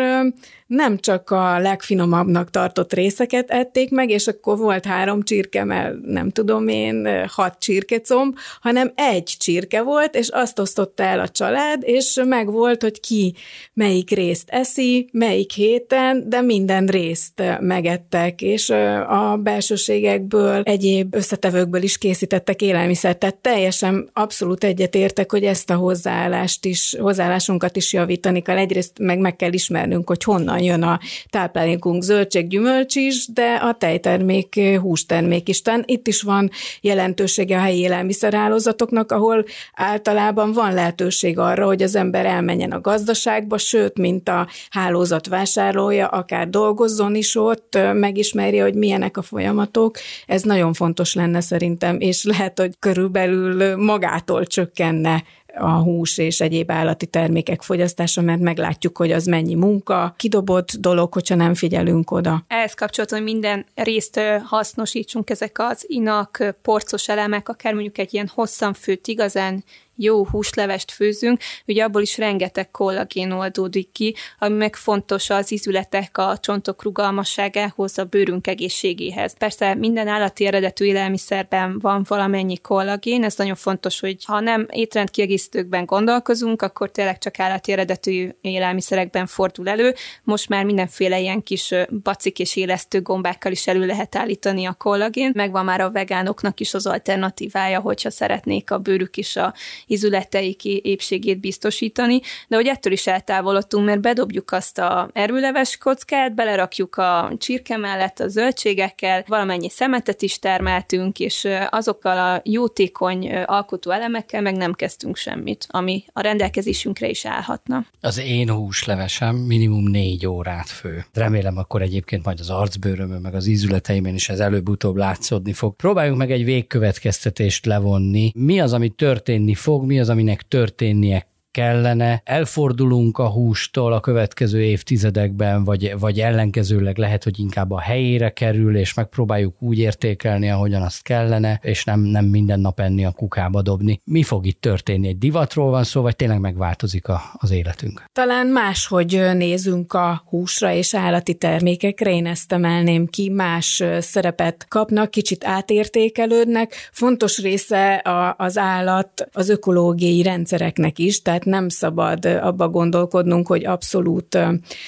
nem csak a legfinomabbnak tartott részeket ették meg, és akkor volt három csirke, mert nem tudom én, hat csirkecomb, hanem egy csirke volt, és azt osztotta el a család, és meg volt, hogy ki melyik részt eszi, melyik héten, de minden részt megettek, és a belsőségekből, egyéb összetevőkből is készítettek élelmiszert, tehát teljesen abszolút egyetértek, hogy ezt a hozzáállást is, hozzáállásunkat is javítani kell. Egyrészt meg meg kell ismernünk, hogy honnan jön a táplálékunk zöldség, gyümölcs is, de a tejtermék, hústermék is. Tehát itt is van jelentősége a helyi élelmiszerhálózatoknak, ahol általában van lehetőség arra, hogy az ember elmenjen a gazdaságba, sőt, mint a hálózat vásárlója, akár dolgozzon is ott, megismeri, hogy milyenek a folyamatok. Ez nagyon fontos lenne szerintem, és lehet, hogy körülbelül magától csökkenne a hús és egyéb állati termékek fogyasztása, mert meglátjuk, hogy az mennyi munka, kidobott dolog, hogyha nem figyelünk oda. Ehhez kapcsolatban minden részt hasznosítsunk ezek az inak, porcos elemek, akár mondjuk egy ilyen hosszan főtt, igazán jó húslevest főzünk, ugye abból is rengeteg kollagén oldódik ki, ami meg fontos az izületek, a csontok rugalmasságához, a bőrünk egészségéhez. Persze minden állati eredetű élelmiszerben van valamennyi kollagén, ez nagyon fontos, hogy ha nem étrendkiegészítőkben gondolkozunk, akkor tényleg csak állati eredetű élelmiszerekben fordul elő. Most már mindenféle ilyen kis bacik és élesztő gombákkal is elő lehet állítani a kollagén. Megvan már a vegánoknak is az alternatívája, hogyha szeretnék a bőrük is a izületeik épségét biztosítani, de hogy ettől is eltávolodtunk, mert bedobjuk azt a erőleves kockát, belerakjuk a csirke mellett a zöldségekkel, valamennyi szemetet is termeltünk, és azokkal a jótékony alkotó elemekkel meg nem kezdtünk semmit, ami a rendelkezésünkre is állhatna. Az én húslevesem minimum négy órát fő. Remélem akkor egyébként majd az arcbőrömön, meg az ízületeimen is ez előbb-utóbb látszódni fog. Próbáljunk meg egy végkövetkeztetést levonni. Mi az, ami történni fog, mi az, aminek történnie kellene, elfordulunk a hústól a következő évtizedekben, vagy, vagy ellenkezőleg lehet, hogy inkább a helyére kerül, és megpróbáljuk úgy értékelni, ahogyan azt kellene, és nem, nem minden nap enni a kukába dobni. Mi fog itt történni? Egy divatról van szó, vagy tényleg megváltozik a, az életünk? Talán máshogy nézünk a húsra és állati termékekre, én ezt emelném ki, más szerepet kapnak, kicsit átértékelődnek. Fontos része a, az állat az ökológiai rendszereknek is, tehát tehát nem szabad abba gondolkodnunk, hogy abszolút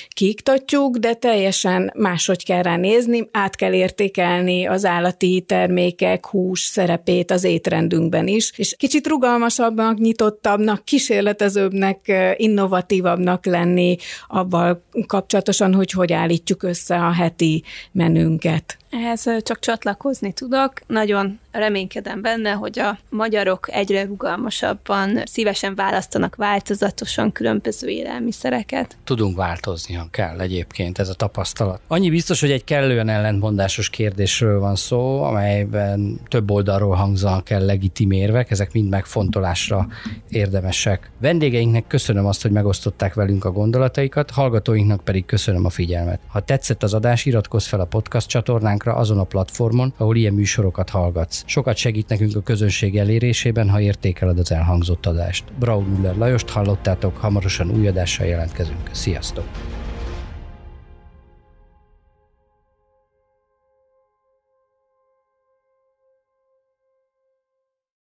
kiiktatjuk, de teljesen máshogy kell rá nézni, át kell értékelni az állati termékek, hús szerepét az étrendünkben is, és kicsit rugalmasabbnak, nyitottabbnak, kísérletezőbbnek, innovatívabbnak lenni abban kapcsolatosan, hogy hogy állítjuk össze a heti menünket. Ehhez csak csatlakozni tudok. Nagyon reménykedem benne, hogy a magyarok egyre rugalmasabban szívesen választanak változatosan különböző élelmiszereket. Tudunk változni, ha kell egyébként ez a tapasztalat. Annyi biztos, hogy egy kellően ellentmondásos kérdésről van szó, amelyben több oldalról hangzanak el legitim érvek, ezek mind megfontolásra érdemesek. Vendégeinknek köszönöm azt, hogy megosztották velünk a gondolataikat, hallgatóinknak pedig köszönöm a figyelmet. Ha tetszett az adás, iratkozz fel a podcast csatornánk műsorunkra azon a platformon, ahol ilyen műsorokat hallgatsz. Sokat segít nekünk a közönség elérésében, ha értékeled az elhangzott adást. Braun Müller Lajost hallottátok, hamarosan új adással jelentkezünk. Sziasztok!